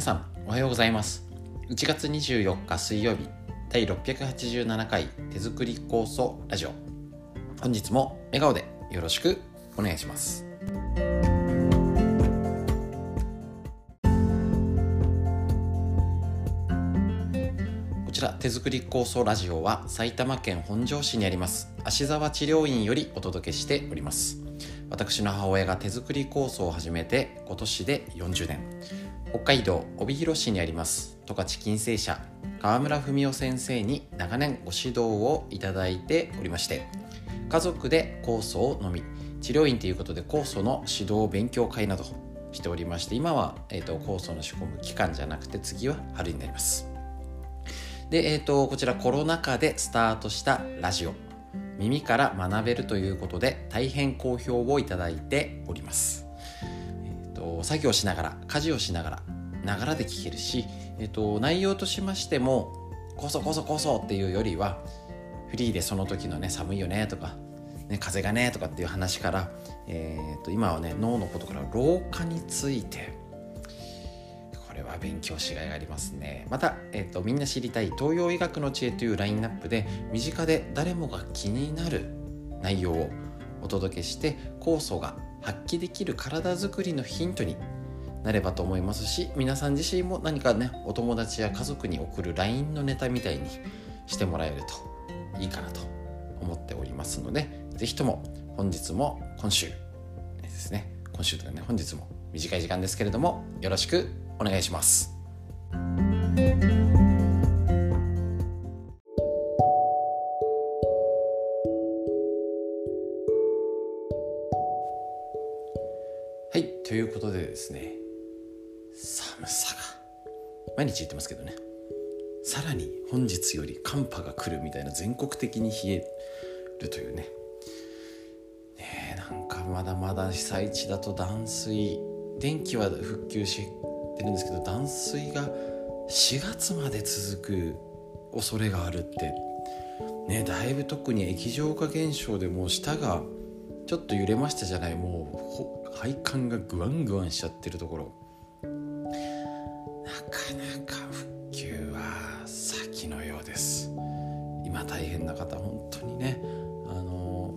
皆さんおはようございます。1月24日水曜日第687回手作り酵素ラジオ。本日も笑顔でよろしくお願いします。こちら手作り酵素ラジオは埼玉県本庄市にあります芦沢治療院よりお届けしております。私の母親が手作り酵素を始めて今年で40年。北海道帯広市にあります。十勝金星社。川村文夫先生に長年ご指導をいただいておりまして家族で酵素を飲み治療院ということで酵素の指導勉強会などしておりまして今は、えーと、酵素の仕込む期間じゃなくて次は春になります。で、えーとこちらコロナ禍でスタートしたラジオ。耳から学べるということで大変好評をいただいております、と、作業しながら家事をしながらながらで聞けるし、えーと、内容としましてもこそこそこそっていうよりはフリーでその時のね寒いよねとか、ね、風がねとかっていう話から、えーと今はね脳のことから老化についてこれは勉強しがいがありますね。また、えーと、みんな知りたい東洋医学の知恵というラインナップで身近で誰もが気になる内容をお届けして酵素が発揮できる体づくりのヒントになればと思いますし皆さん自身も何かねお友達や家族に送る LINE のネタみたいにしてもらえるといいかなと思っておりますので是非とも本日も今週ですね今週とかね本日も短い時間ですけれどもよろしくお願いします。さが毎日言ってますけどね。さらに本日より寒波が来るみたいな全国的に冷えるというね。ねなんかまだまだ被災地だと断水。電気は復旧してるんですけど断水が4月まで続く恐れがあるって。ねだいぶ特に液状化現象でもう舌がちょっと揺れましたじゃない。もう配管がグワングワンしちゃってるところ。なかなか復旧は先のようです。今大変な方本当にねあの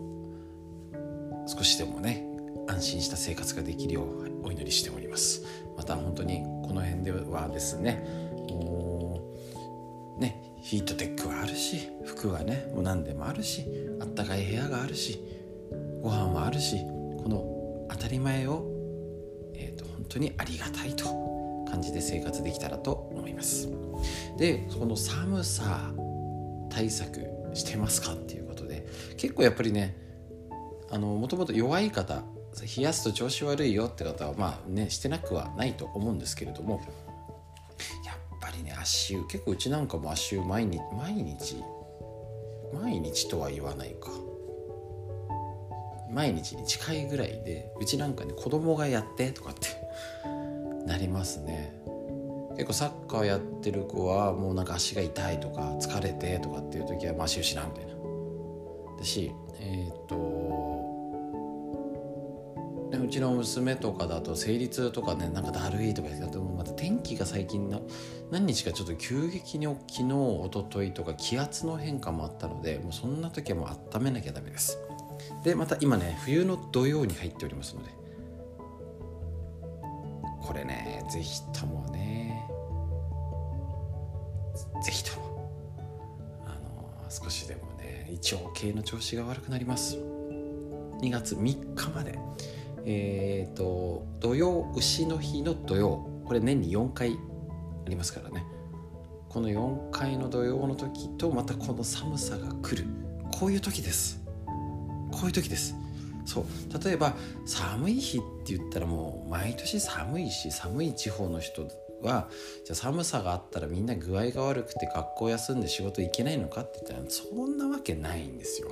少しでもね安心した生活ができるようお祈りしております。また本当にこの辺ではですねもうねヒートテックはあるし服はねもう何でもあるしあったかい部屋があるしご飯はあるしこの当たり前を、えーと、本当にありがたいと感じで生活できたらと思います。でこの寒さ対策してますかっていうことで結構やっぱりねあのもともと弱い方冷やすと調子悪いよって方はまあねしてなくはないと思うんですけれどもやっぱりね足湯結構うちなんかも足湯毎日毎日毎日とは言わないか。毎日に近いぐらいでうちなんかね子供がやってとかってなりますね。結構サッカーやってる子はもうなんか足が痛いとか疲れてとかっていう時はま足湯しなみたいな。だしえっ、とうちの娘とかだと生理痛とかねなんかだるいとか言ってまた天気が最近の何日かちょっと急激に昨日一昨日とか気圧の変化もあったのでもうそんな時はもう温めなきゃダメです。でまた今ね冬の土曜に入っておりますのでこれね是非ともね是非ともあの少しでもね胃腸系の調子が悪くなります。2月3日までえっ、ー、と土曜牛の日の土曜これ年に4回ありますからね。この4回の土曜の時とまたこの寒さが来る。こういう時です。こういう時です。そう。例えば寒い日って言ったらもう毎年寒いし寒い地方の人はじゃあ寒さがあったらみんな具合が悪くて学校休んで仕事行けないのかって言ったらそんなわけないんですよ。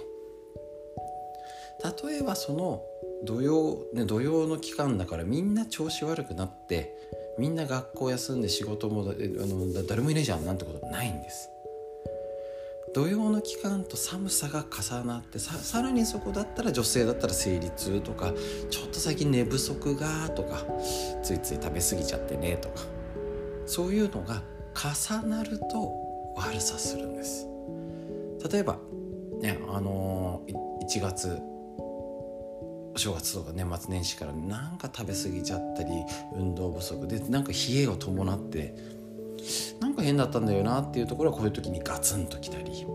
例えばその土曜ね土曜の期間だからみんな調子悪くなってみんな学校休んで仕事もあの誰もいないじゃんなんてことないんです。土曜の期間と寒さが重なってささらにそこだったら女性だったら生理痛とかちょっと最近寝不足がとかついつい食べ過ぎちゃってねとかそういうのが重なると悪さするんです。例えばねあのー、1月お正月とか年末年始からなんか食べ過ぎちゃったり運動不足でなんか冷えを伴ってなんか変だったんだよなっていうところはこういう時にガツンときたり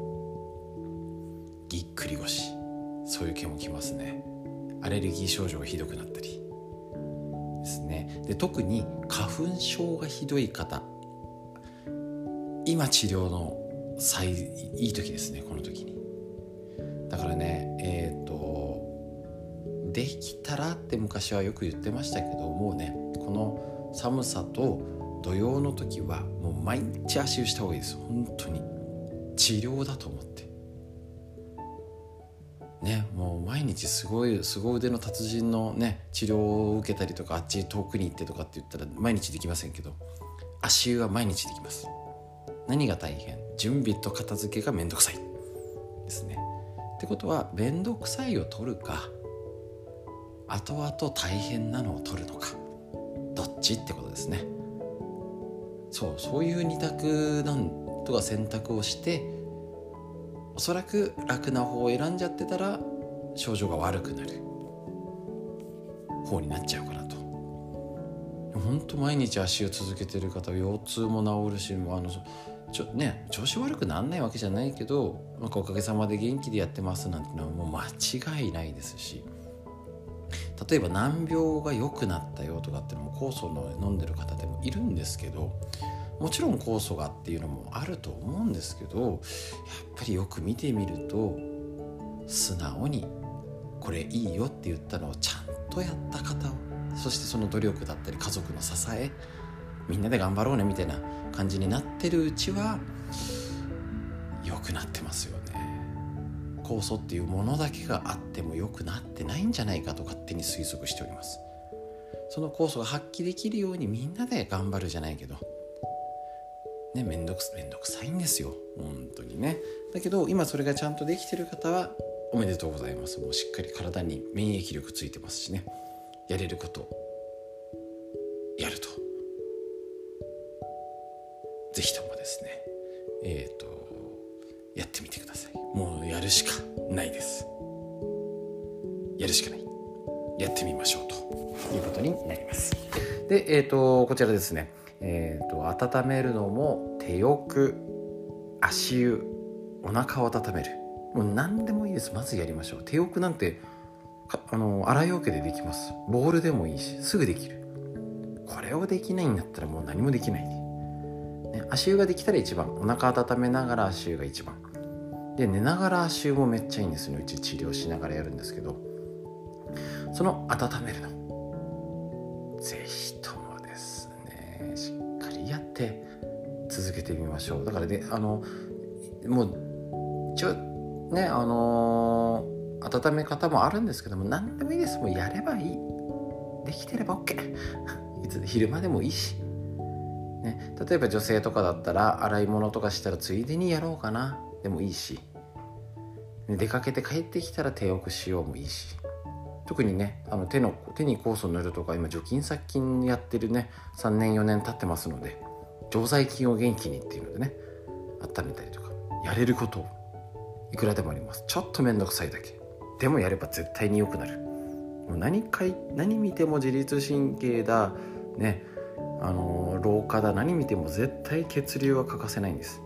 ぎっくり腰そういう毛もきますね。アレルギー症状がひどくなったり。ですね。で特に花粉症がひどい方。今治療の最いい時ですねこの時に。だからねえっ、ー、とできたらって昔はよく言ってましたけどもうねこの寒さと土曜の時はもう毎日足湯した方がいいです。本当に。治療だと思って。ねもう毎日すごい凄腕の達人のね治療を受けたりとかあっち遠くに行ってとかって言ったら毎日できませんけど足湯は毎日できます。何が大変？準備と片付けがめんどくさいですね。ってことはめんどくさいを取るか後々大変なのを取るのかどっち？ってことですね。そうそういう二択なんとか選択をしておそらく楽な方を選んじゃってたら症状が悪くなる方になっちゃうかなと。本当毎日足を続けてる方腰痛も治るしあのちょね調子悪くなんないわけじゃないけどなんかおかげさまで元気でやってますなんてのはもう間違いないですし。例えば難病が良くなったよとかってのも酵素の飲んでる方でもいるんですけどもちろん酵素がっていうのもあると思うんですけどやっぱりよく見てみると素直にこれいいよって言ったのをちゃんとやった方そしてその努力だったり家族の支えみんなで頑張ろうねみたいな感じになってるうちは良くなってますよね。酵素っていうものだけがあっても良くなってないんじゃないかと勝手に推測しております。その酵素が発揮できるようにみんなで頑張るじゃないけどねめんどくめんどくさいんですよ。本当にね。だけど今それがちゃんとできてる方はおめでとうございます。もうしっかり体に免疫力ついてますしね。やれることやると。是非ともですね。え、ー、るしかないです。やるしかない。やってみましょうと。いうことになります。でえっ、ー、とこちらですね。えっ、ー、と温めるのも手よく足湯お腹を温める。もう何でもいいです。まずやりましょう。手浴なんてあの洗い桶でできます。ボールでもいいしすぐできる。これをできないんだったらもう何もできない、ね、足湯ができたら一番。お腹温めながら足湯が一番。で寝ながら足湯もめっちゃいいんですね。うち治療しながらやるんですけど。その温めるの。ぜひともですね。しっかりやって続けてみましょう。だからねあのもうちょねあのー、温め方もあるんですけども何でもいいです。もうやればいい。できてれば OK いつ昼間でもいいし。ね、例えば女性とかだったら洗い物とかしたらついでにやろうかな。でもいいし。出かけて帰ってきたら手をしようもいいし。特にねあの手の手に酵素塗るとか今除菌殺菌やってるね3年4年経ってますので常在菌を元気にっていうのでね温めたりとかやれることいくらでもあります。ちょっと面倒くさいだけ。でもやれば絶対に良くなる。もう何か何見ても自律神経だねあの老化だ何見ても絶対血流は欠かせないんです。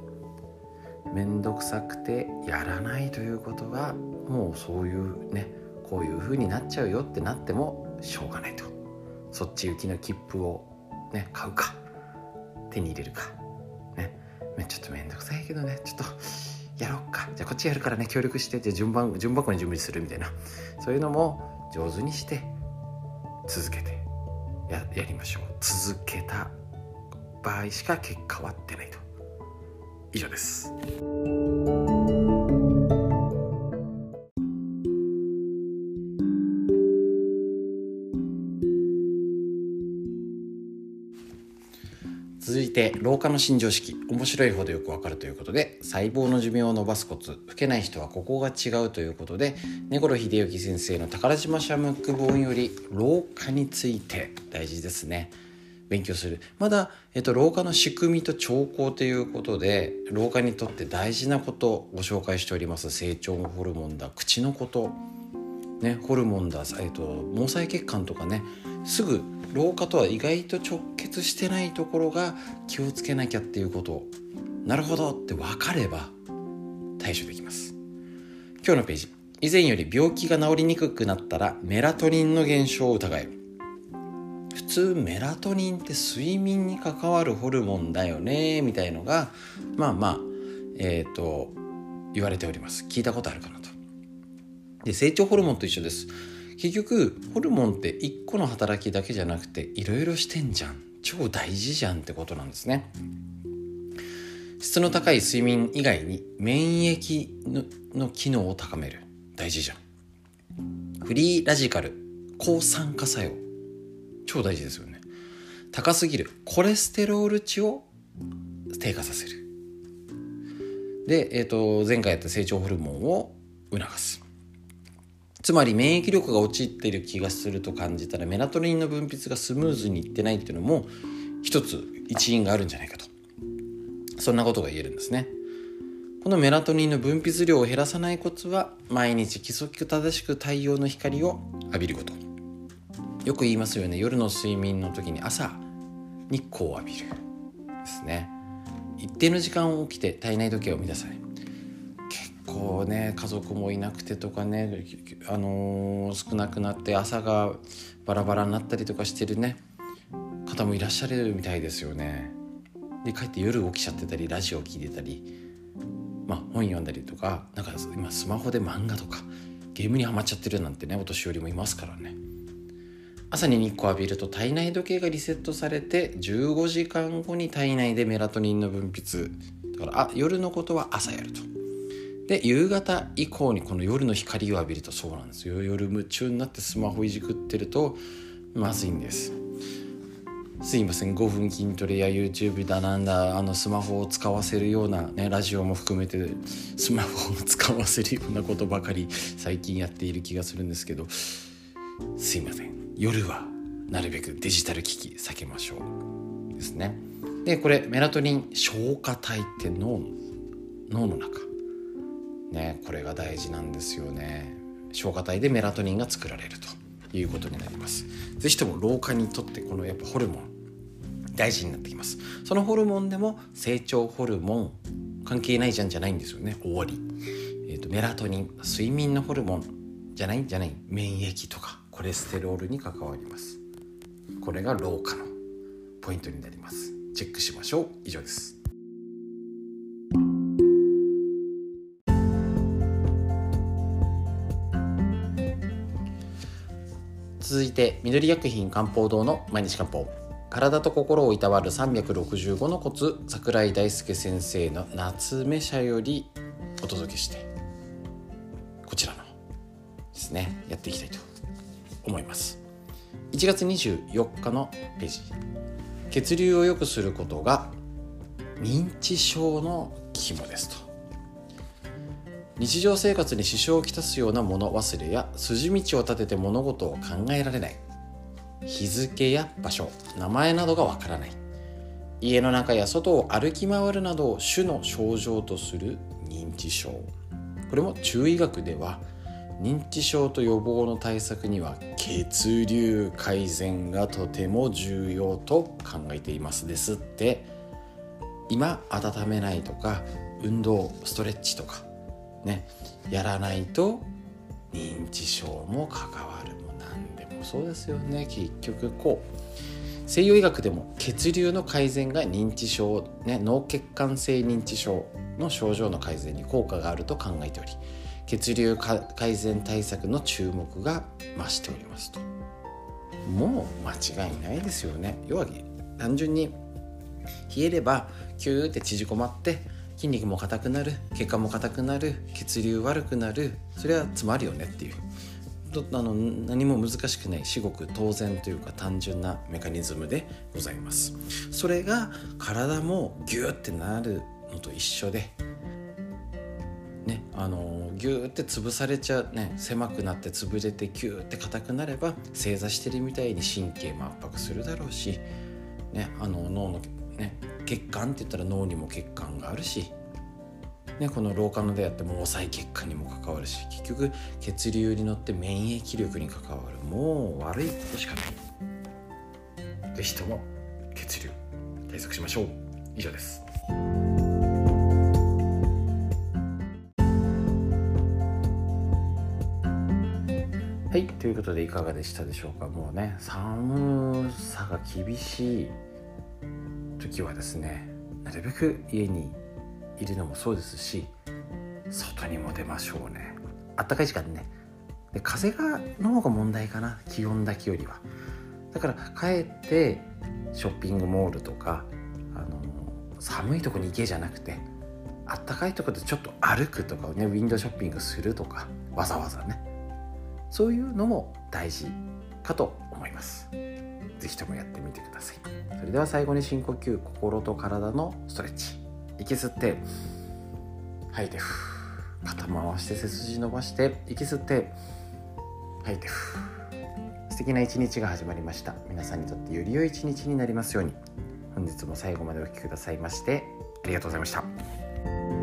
面倒くさくてやらないということはもうそういうねこういう風になっちゃうよってなってもしょうがないと。そっち行きの切符をね買うか。手に入れるか。ね。ちょっと面倒くさいけどね。ちょっとやろうか。じゃあこっちやるからね協力して。じゃ順番順箱に準備するみたいな。そういうのも上手にして続けてややりましょう。続けた場合しか結果は出ないと。以上です。続いて老化の新常識。面白いほどよくわかるということで細胞の寿命を伸ばすコツ。老けない人はここが違うということで根頃秀幸先生の宝島シャムック本より老化について大事ですね。勉強する。まだ、えっと、老化の仕組みと兆候ということで老化にとって大事なことをご紹介しております。成長ホルモンだ。口のこと。ね、ホルモンだ、えっと、毛細血管とかね。すぐ老化とは意外と直結してないところが気をつけなきゃっていうこと。なるほどって分かれば対処できます。今日のページ。以前より病気が治りにくくなったらメラトニンの減少を疑える普通メラトニンって睡眠に関わるホルモンだよねみたいのがまあまあえっ、ー、と言われております。聞いたことあるかなと。で成長ホルモンと一緒です。結局ホルモンって1個の働きだけじゃなくていろいろしてんじゃん。超大事じゃんってことなんですね。質の高い睡眠以外に免疫の機能を高める。大事じゃん。フリーラジカル抗酸化作用。超大事ですよね。高すぎる。コレステロール値を低下させる。で、えーと、前回やった成長ホルモンを促す。つまり免疫力が陥っている気がすると感じたらメラトニンの分泌がスムーズにいってないっていうのも一つ一因があるんじゃないかと。そんなことが言えるんですね。このメラトニンの分泌量を減らさないコツは毎日規則正しく太陽の光を浴びること。よく言いますよね。夜の睡眠の時に朝日光を浴びるですね。一定の時間起きて体内時計を見なさい。結構ね家族もいなくてとかね、あのー、少なくなって朝がバラバラになったりとかしてるね。方もいらっしゃるみたいですよね。で帰って夜起きちゃってたりラジオ聴いてたりまあ本読んだりとかなんか今スマホで漫画とかゲームにはまっちゃってるなんてねお年寄りもいますからね。朝に日光浴びると体内時計がリセットされて15時間後に体内でメラトニンの分泌。だからあ夜のことは朝やると。で夕方以降にこの夜の光を浴びるとそうなんです。よ夜夢中になってスマホいじくってるとまずいんです。すいません。5分筋トレや YouTube だなんだあのスマホを使わせるような、ね、ラジオも含めてスマホを使わせるようなことばかり最近やっている気がするんですけど。すいません。夜はなるべくデジタル機器避けましょうですね。でこれメラトニン消化体って脳の脳の中。ねこれが大事なんですよね。消化体でメラトニンが作られるということになります。是非とも老化にとってこのやっぱホルモン大事になってきます。そのホルモンでも成長ホルモン関係ないじゃんじゃないんですよね。終わり、えーとメラトニン睡眠のホルモンじゃない？じゃない。免疫とか。コレステロールに関わります。これが老化のポイントになります。チェックしましょう。以上です。続いて緑薬品漢方堂の毎日漢方。体と心をいたわる365のコツ桜井大輔先生の夏目社よりお届けしてこちらのですねやっていきたいと思います。1月24日のページ。血流を良くすることが認知症の肝ですと。日常生活に支障をきたすような物忘れや筋道を立てて物事を考えられない。日付や場所名前などがわからない。家の中や外を歩き回るなどを主の症状とする認知症。これも中医学では認知症と予防の対策には血流改善がとても重要と考えていますですって。今温めないとか運動ストレッチとかねやらないと認知症も関わるも何でもそうですよね。結局こう西洋医学でも血流の改善が認知症、ね、脳血管性認知症の症状の改善に効果があると考えており血流改善対策の注目が増しておりますと。もう間違いないですよね。要は単純に冷えればキューって縮こまって筋肉も硬くなる血管も硬くなる血流悪くなる。それは詰まるよねっていう。あの何も難しくない。至極当然というか単純なメカニズムでございます。それが体もギューってなるのと一緒であのギューって潰されちゃうね狭くなって潰れてギューって硬くなれば正座してるみたいに神経も圧迫するだろうしね、あの脳の、ね、血管って言ったら脳にも血管があるし、ね、この老化の出会って毛細血管にも関わるし結局血流に乗って免疫力に関わる。もう悪いことしかない。是非とも血流対策しましょう。以上です。はい。ということでいかがでしたでしょうか？もうね寒さが厳しい時はですねなるべく家にいるのもそうですし外にも出ましょうね。あったかい時間ね。で風がの方が問題かな。気温だけよりは。だから帰ってショッピングモールとかあの寒いとこに行けじゃなくてあったかいとこでちょっと歩くとかねウィンドウショッピングするとかわざわざね。そういうのも大事かと思います。是非ともやってみてください。それでは最後に深呼吸心と体のストレッチ。息吸って吐いて肩回して背筋伸ばして息吸って吐いて素敵な一日が始まりました。皆さんにとってより良い一日になりますように。本日も最後までお聴きくださいましてありがとうございました。